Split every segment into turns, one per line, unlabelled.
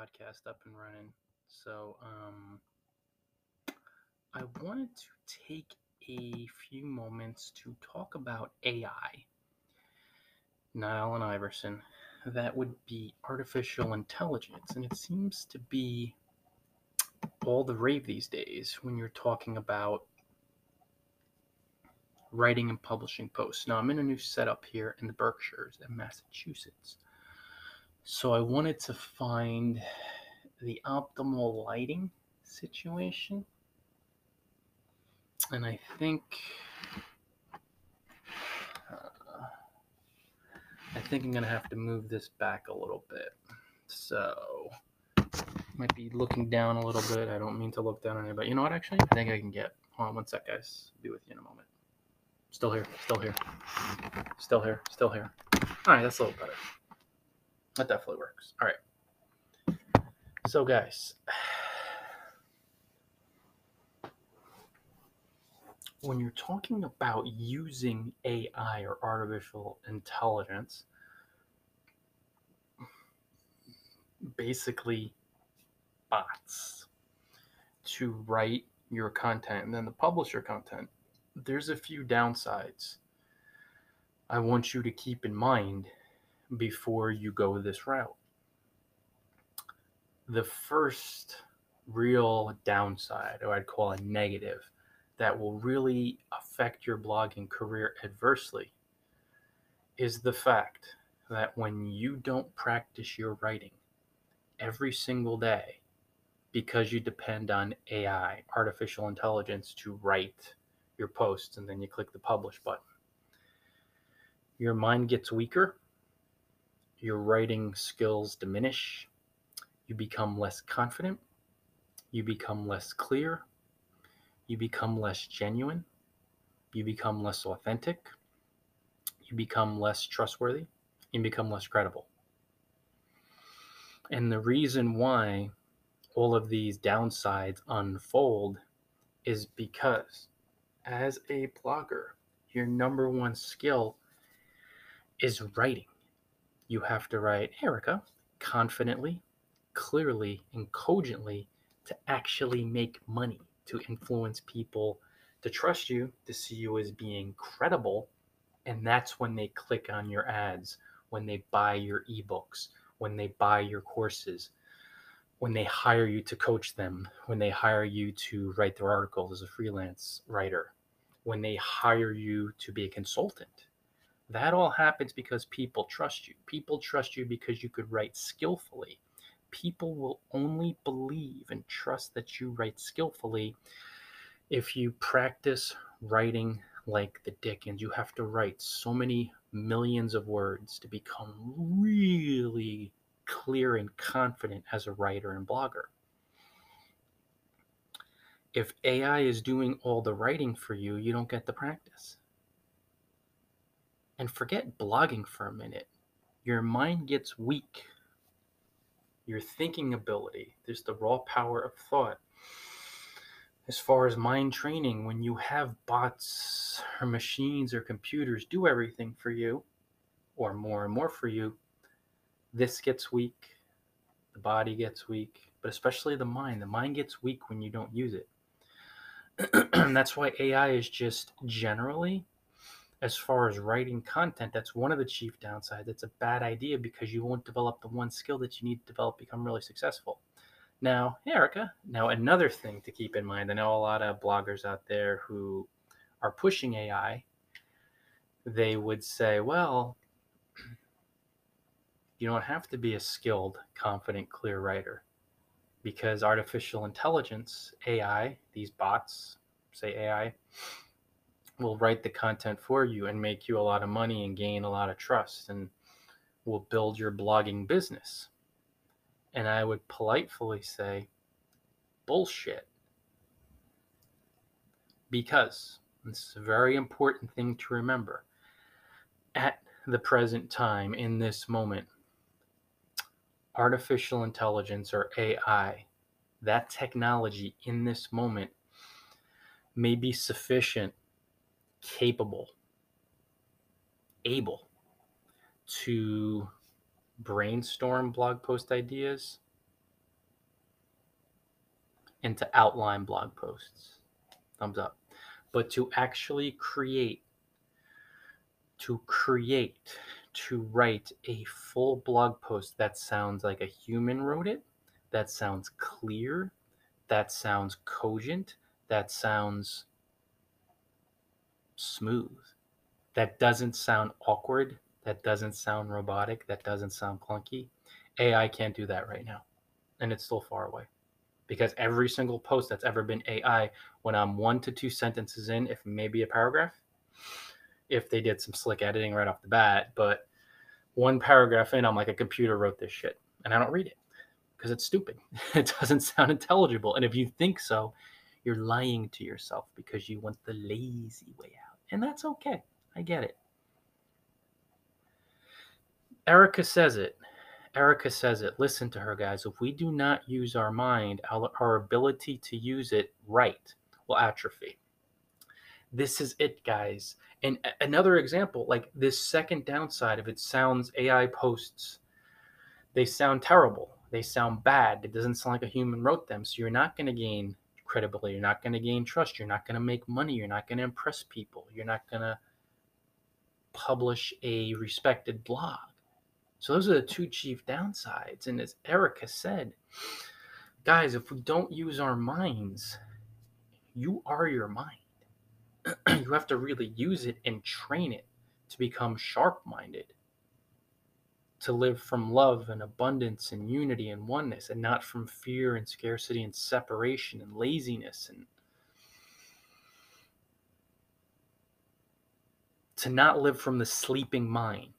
podcast up and running. So, um, I wanted to take a few moments to talk about AI. Not Allen Iverson. That would be artificial intelligence. And it seems to be all the rave these days when you're talking about writing and publishing posts. Now, I'm in a new setup here in the Berkshires in Massachusetts. So I wanted to find the optimal lighting situation. And I think uh, I think I'm gonna have to move this back a little bit. So might be looking down a little bit. I don't mean to look down on anybody. You know what? Actually, I think I can get. Hold on one sec, guys. I'll Be with you in a moment. Still here. Still here. Still here. Still here. All right, that's a little better. That definitely works. All right. So, guys, when you're talking about using AI or artificial intelligence, basically bots to write your content and then to publish your content, there's a few downsides I want you to keep in mind before you go this route. The first real downside, or I'd call a negative, that will really affect your blogging career adversely is the fact that when you don't practice your writing every single day because you depend on AI, artificial intelligence, to write your posts and then you click the publish button, your mind gets weaker your writing skills diminish, you become less confident, you become less clear, you become less genuine, you become less authentic, you become less trustworthy, you become less credible. And the reason why all of these downsides unfold is because as a blogger, your number one skill is writing you have to write Erica confidently, clearly, and cogently to actually make money, to influence people to trust you, to see you as being credible. And that's when they click on your ads, when they buy your ebooks, when they buy your courses, when they hire you to coach them, when they hire you to write their articles as a freelance writer, when they hire you to be a consultant that all happens because people trust you. People trust you because you could write skillfully. People will only believe and trust that you write skillfully if you practice writing like the Dickens. You have to write so many millions of words to become really clear and confident as a writer and blogger. If AI is doing all the writing for you, you don't get the practice. And forget blogging for a minute. Your mind gets weak. Your thinking ability, there's the raw power of thought. As far as mind training, when you have bots or machines or computers do everything for you, or more and more for you, this gets weak, the body gets weak, but especially the mind. The mind gets weak when you don't use it. And that's why AI is just generally as far as writing content, that's one of the chief downsides. It's a bad idea because you won't develop the one skill that you need to develop become really successful. Now, Erica, now another thing to keep in mind, I know a lot of bloggers out there who are pushing AI, they would say, well, you don't have to be a skilled, confident, clear writer because artificial intelligence, AI, these bots, say AI, will write the content for you and make you a lot of money and gain a lot of trust and will build your blogging business. And I would politely say, bullshit. Because this is a very important thing to remember. At the present time, in this moment, artificial intelligence or AI, that technology in this moment may be sufficient capable, able to brainstorm blog post ideas, and to outline blog posts. Thumbs up. But to actually create, to create, to write a full blog post that sounds like a human wrote it, that sounds clear, that sounds cogent, that sounds smooth, that doesn't sound awkward, that doesn't sound robotic, that doesn't sound clunky. AI can't do that right now. And it's still far away. Because every single post that's ever been AI, when I'm one to two sentences in, if maybe a paragraph, if they did some slick editing right off the bat, but one paragraph in, I'm like, a computer wrote this shit. And I don't read it because it's stupid. It doesn't sound intelligible. And if you think so, you're lying to yourself because you want the lazy way. And that's okay. I get it. Erica says it. Erica says it. Listen to her, guys. If we do not use our mind, our, our ability to use it right will atrophy. This is it, guys. And another example, like this second downside of it sounds AI posts, they sound terrible. They sound bad. It doesn't sound like a human wrote them. So you're not going to gain credibility. You're not going to gain trust. You're not going to make money. You're not going to impress people. You're not going to publish a respected blog. So those are the two chief downsides. And as Erica said, guys, if we don't use our minds, you are your mind. you have to really use it and train it to become sharp minded, to live from love and abundance and unity and oneness, and not from fear and scarcity and separation and laziness and to not live from the sleeping mind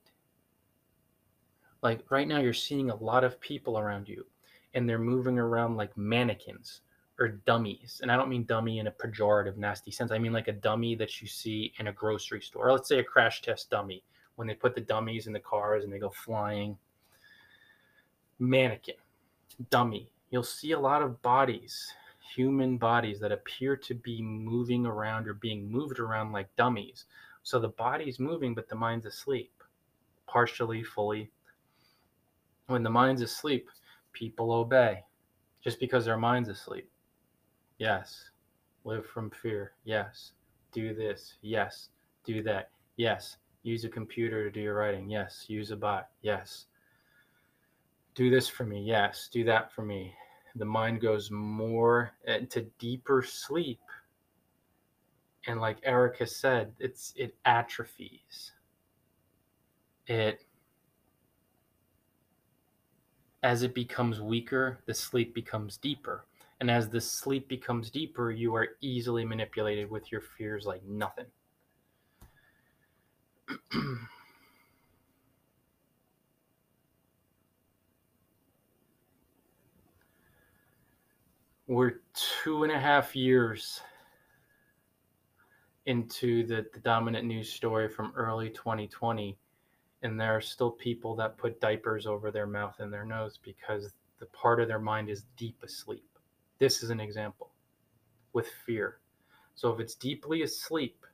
like right now, you're seeing a lot of people around you, and they're moving around like mannequins or dummies. And I don't mean dummy in a pejorative, nasty sense. I mean like a dummy that you see in a grocery store. Or let's say a crash test dummy when they put the dummies in the cars and they go flying. Mannequin, dummy. You'll see a lot of bodies, human bodies that appear to be moving around or being moved around like dummies. So the body's moving, but the mind's asleep, partially, fully, when the mind's asleep, people obey just because their mind's asleep. Yes. Live from fear. Yes. Do this. Yes. Do that. Yes. Use a computer to do your writing. Yes. Use a bot. Yes. Do this for me. Yes. Do that for me. The mind goes more into deeper sleep. And like Erica said, it's it atrophies. It as it becomes weaker, the sleep becomes deeper. And as the sleep becomes deeper, you are easily manipulated with your fears like nothing. We're two and a half years into the, the dominant news story from early 2020 and there are still people that put diapers over their mouth and their nose because the part of their mind is deep asleep. This is an example with fear. So if it's deeply asleep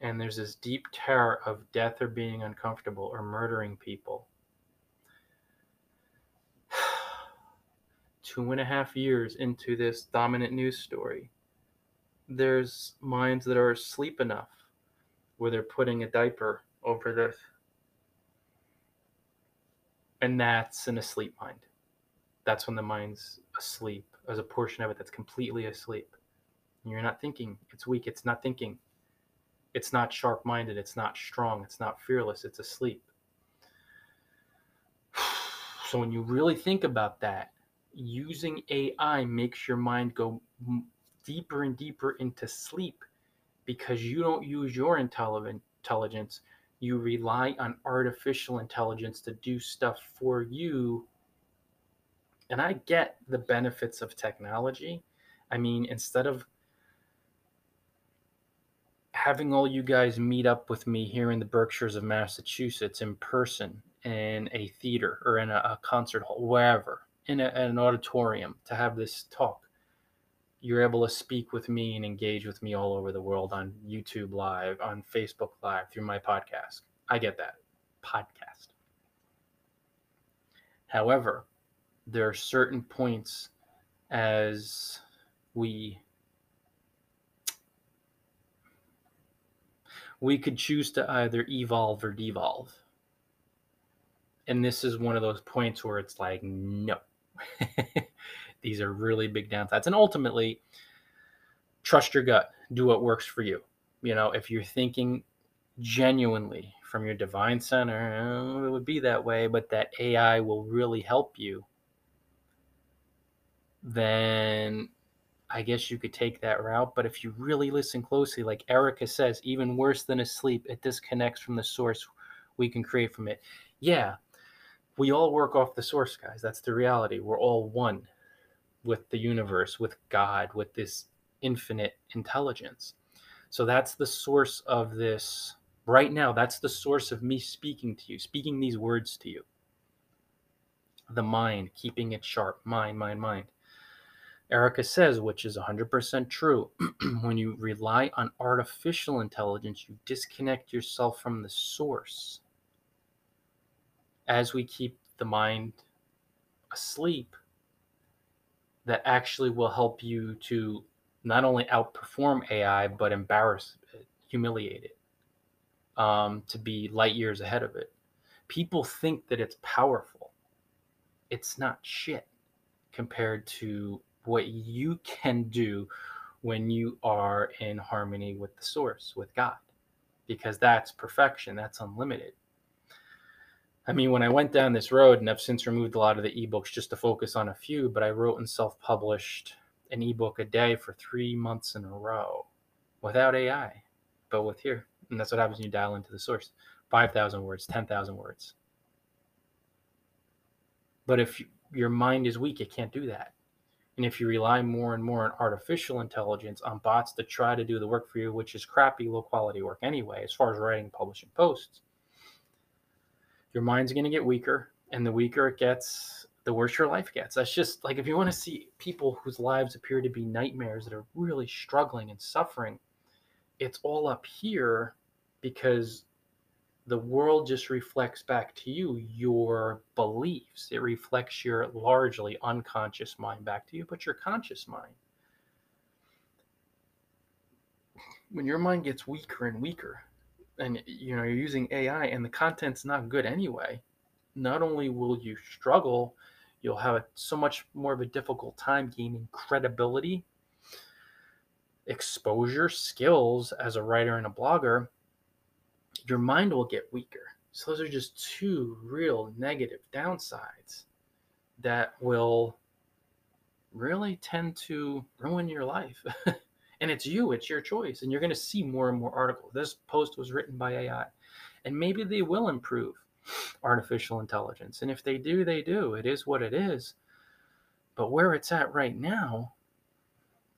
and there's this deep terror of death or being uncomfortable or murdering people, two and a half years into this dominant news story, there's minds that are asleep enough where they're putting a diaper over this. and that's an asleep mind. That's when the mind's asleep. There's a portion of it that's completely asleep. You're not thinking. It's weak. It's not thinking. It's not sharp minded. It's not strong. It's not fearless. It's asleep. So when you really think about that, using AI makes your mind go deeper and deeper into sleep because you don't use your intelligence you rely on artificial intelligence to do stuff for you. And I get the benefits of technology. I mean, instead of having all you guys meet up with me here in the Berkshires of Massachusetts in person in a theater or in a, a concert hall, wherever, in, a, in an auditorium to have this talk you're able to speak with me and engage with me all over the world on YouTube Live, on Facebook Live, through my podcast. I get that. Podcast. However, there are certain points as we we could choose to either evolve or devolve. And this is one of those points where it's like, no, these are really big downsides. And ultimately, trust your gut, do what works for you. You know, if you're thinking genuinely from your divine center, oh, it would be that way, but that AI will really help you, then I guess you could take that route. But if you really listen closely, like Erica says, even worse than asleep, it disconnects from the source we can create from it. Yeah, we all work off the source, guys. That's the reality. We're all one with the universe, with God, with this infinite intelligence. So that's the source of this. Right now, that's the source of me speaking to you, speaking these words to you. The mind, keeping it sharp. Mind, mind, mind. Erica says, which is 100% true, when you rely on artificial intelligence, you disconnect yourself from the source. As we keep the mind asleep, that actually will help you to not only outperform AI, but embarrass it, humiliate it, um, to be light years ahead of it. People think that it's powerful. It's not shit compared to what you can do when you are in harmony with the source, with God, because that's perfection, that's unlimited. I mean, when I went down this road, and I've since removed a lot of the ebooks just to focus on a few, but I wrote and self published an ebook a day for three months in a row without AI, but with here. And that's what happens when you dial into the source 5,000 words, 10,000 words. But if your mind is weak, it can't do that. And if you rely more and more on artificial intelligence, on bots to try to do the work for you, which is crappy, low quality work anyway, as far as writing publishing posts, your mind's going to get weaker. And the weaker it gets, the worse your life gets. That's just like if you want to see people whose lives appear to be nightmares that are really struggling and suffering, it's all up here because the world just reflects back to you your beliefs. It reflects your largely unconscious mind back to you, but your conscious mind. When your mind gets weaker and weaker, and you know you're using AI and the content's not good anyway, not only will you struggle, you'll have so much more of a difficult time gaining credibility, exposure, skills as a writer and a blogger your mind will get weaker. So those are just two real negative downsides that will really tend to ruin your life. and it's you, it's your choice. And you're going to see more and more articles. This post was written by AI. And maybe they will improve artificial intelligence. And if they do, they do. It is what it is. But where it's at right now,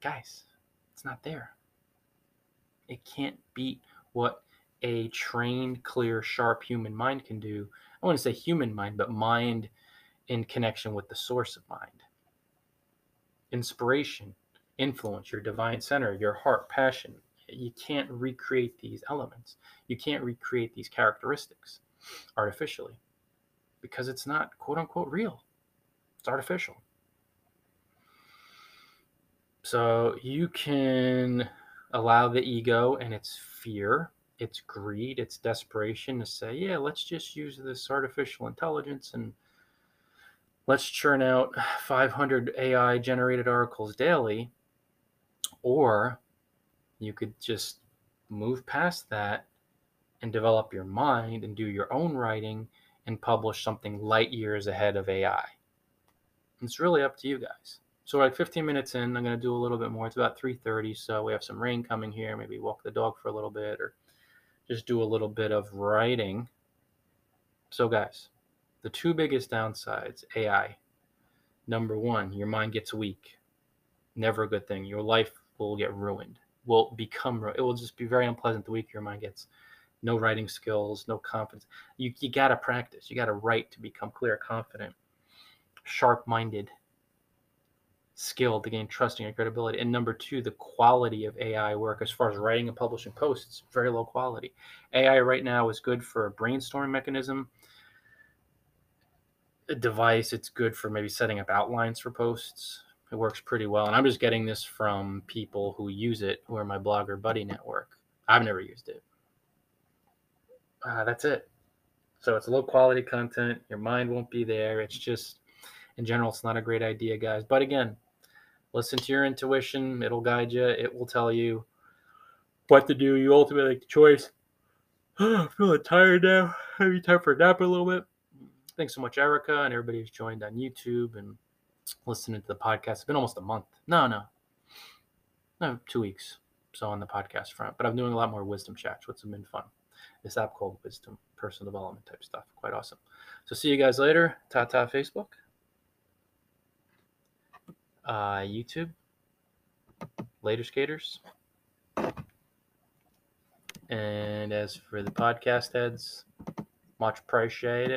guys, it's not there. It can't beat what a trained, clear, sharp human mind can do. I want to say human mind, but mind in connection with the source of mind. Inspiration, influence, your divine center, your heart, passion. You can't recreate these elements. You can't recreate these characteristics artificially because it's not quote unquote real. It's artificial. So you can allow the ego and its fear it's greed, it's desperation to say, yeah, let's just use this artificial intelligence and let's churn out 500 AI generated articles daily. Or you could just move past that and develop your mind and do your own writing and publish something light years ahead of AI. It's really up to you guys. So like 15 minutes in. I'm going to do a little bit more. It's about 3:30, so we have some rain coming here. Maybe walk the dog for a little bit or just do a little bit of writing. So, guys, the two biggest downsides AI. Number one, your mind gets weak. Never a good thing. Your life will get ruined, will become, it will just be very unpleasant the weaker your mind gets. No writing skills, no confidence. You, you got to practice. You got to write to become clear, confident, sharp minded skill to gain trusting and credibility. And number two, the quality of AI work as far as writing and publishing posts, very low quality. AI right now is good for a brainstorming mechanism, a device. It's good for maybe setting up outlines for posts. It works pretty well. And I'm just getting this from people who use it, who are my blogger buddy network. I've never used it. Uh, that's it. So it's low quality content. Your mind won't be there. It's just, in general, it's not a great idea, guys. But again, listen to your intuition. It'll guide you. It will tell you what to do. You ultimately make the choice. I'm feeling tired now. Maybe time for a nap a little bit. Thanks so much, Erica, and everybody who's joined on YouTube and listening to the podcast. It's been almost a month. No, no, no, two weeks. So on the podcast front, but I'm doing a lot more wisdom chats, which have been fun. This app called Wisdom, personal development type stuff. Quite awesome. So see you guys later. Ta ta Facebook, uh, YouTube, later skaters. And as for the podcast heads, much appreciated.